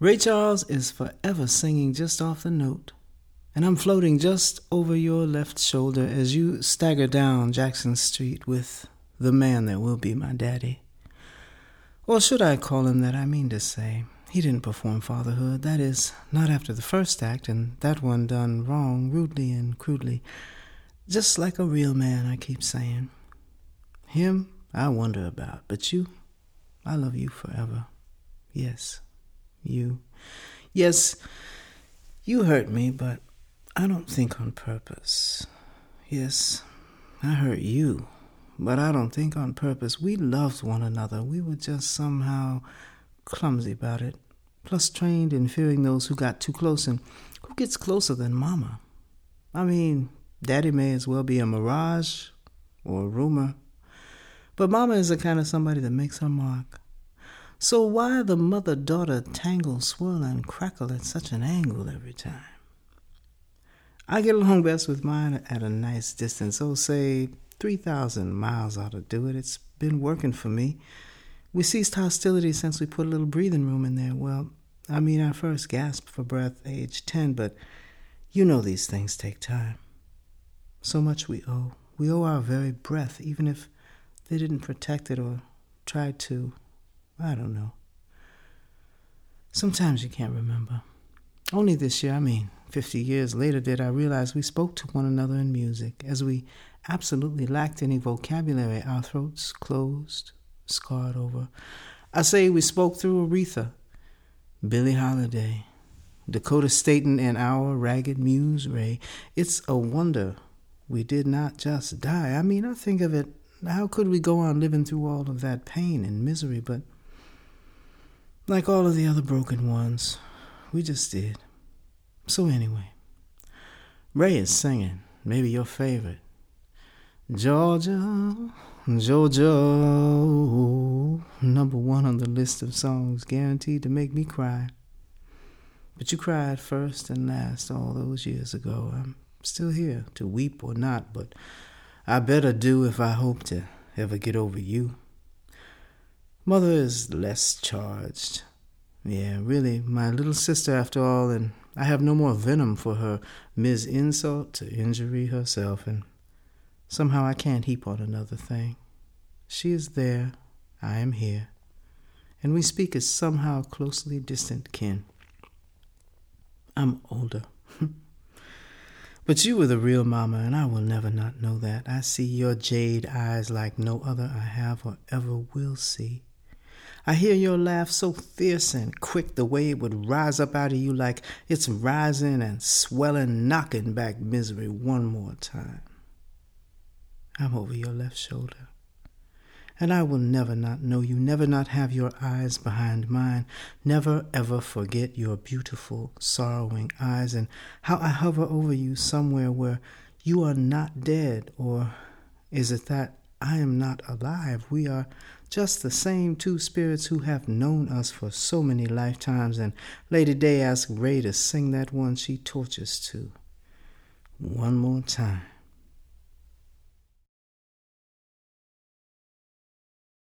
Ray Charles is forever singing just off the note, and I'm floating just over your left shoulder as you stagger down Jackson Street with the man that will be my daddy. Or should I call him that? I mean to say, he didn't perform fatherhood. That is, not after the first act, and that one done wrong, rudely and crudely. Just like a real man, I keep saying. Him, I wonder about, but you, I love you forever. Yes, you. Yes, you hurt me, but I don't think on purpose. Yes, I hurt you, but I don't think on purpose. We loved one another. We were just somehow clumsy about it, plus trained in fearing those who got too close. And who gets closer than Mama? I mean, Daddy may as well be a mirage or a rumor, but Mama is the kind of somebody that makes her mark. So why the mother daughter tangle, swirl, and crackle at such an angle every time? I get along best with mine at a nice distance, oh, say 3,000 miles ought to do it. It's been working for me. We ceased hostility since we put a little breathing room in there. Well, I mean, I first gasped for breath age 10, but you know these things take time. So much we owe. We owe our very breath, even if they didn't protect it or tried to. I don't know. Sometimes you can't remember. Only this year, I mean, 50 years later, did I realize we spoke to one another in music, as we absolutely lacked any vocabulary, our throats closed, scarred over. I say we spoke through Aretha, Billie Holiday, Dakota Staton, and our ragged muse Ray. It's a wonder we did not just die. I mean, I think of it, how could we go on living through all of that pain and misery? But like all of the other broken ones, we just did. So anyway, Ray is singing, maybe your favorite. Georgia, Georgia, number one on the list of songs guaranteed to make me cry. But you cried first and last all those years ago. I'm still here to weep or not, but I better do if I hope to ever get over you. Mother is less charged. Yeah, really, my little sister after all, and I have no more venom for her Ms. Insult to injury herself, and Somehow I can't heap on another thing. She is there, I am here, and we speak as somehow closely distant kin. I'm older. but you were the real mama, and I will never not know that. I see your jade eyes like no other I have or ever will see. I hear your laugh so fierce and quick, the way it would rise up out of you like it's rising and swelling, knocking back misery one more time. I'm over your left shoulder. And I will never not know you, never not have your eyes behind mine, never ever forget your beautiful, sorrowing eyes, and how I hover over you somewhere where you are not dead, or is it that I am not alive? We are just the same two spirits who have known us for so many lifetimes, and Lady Day asked Ray to sing that one she tortures to. One more time.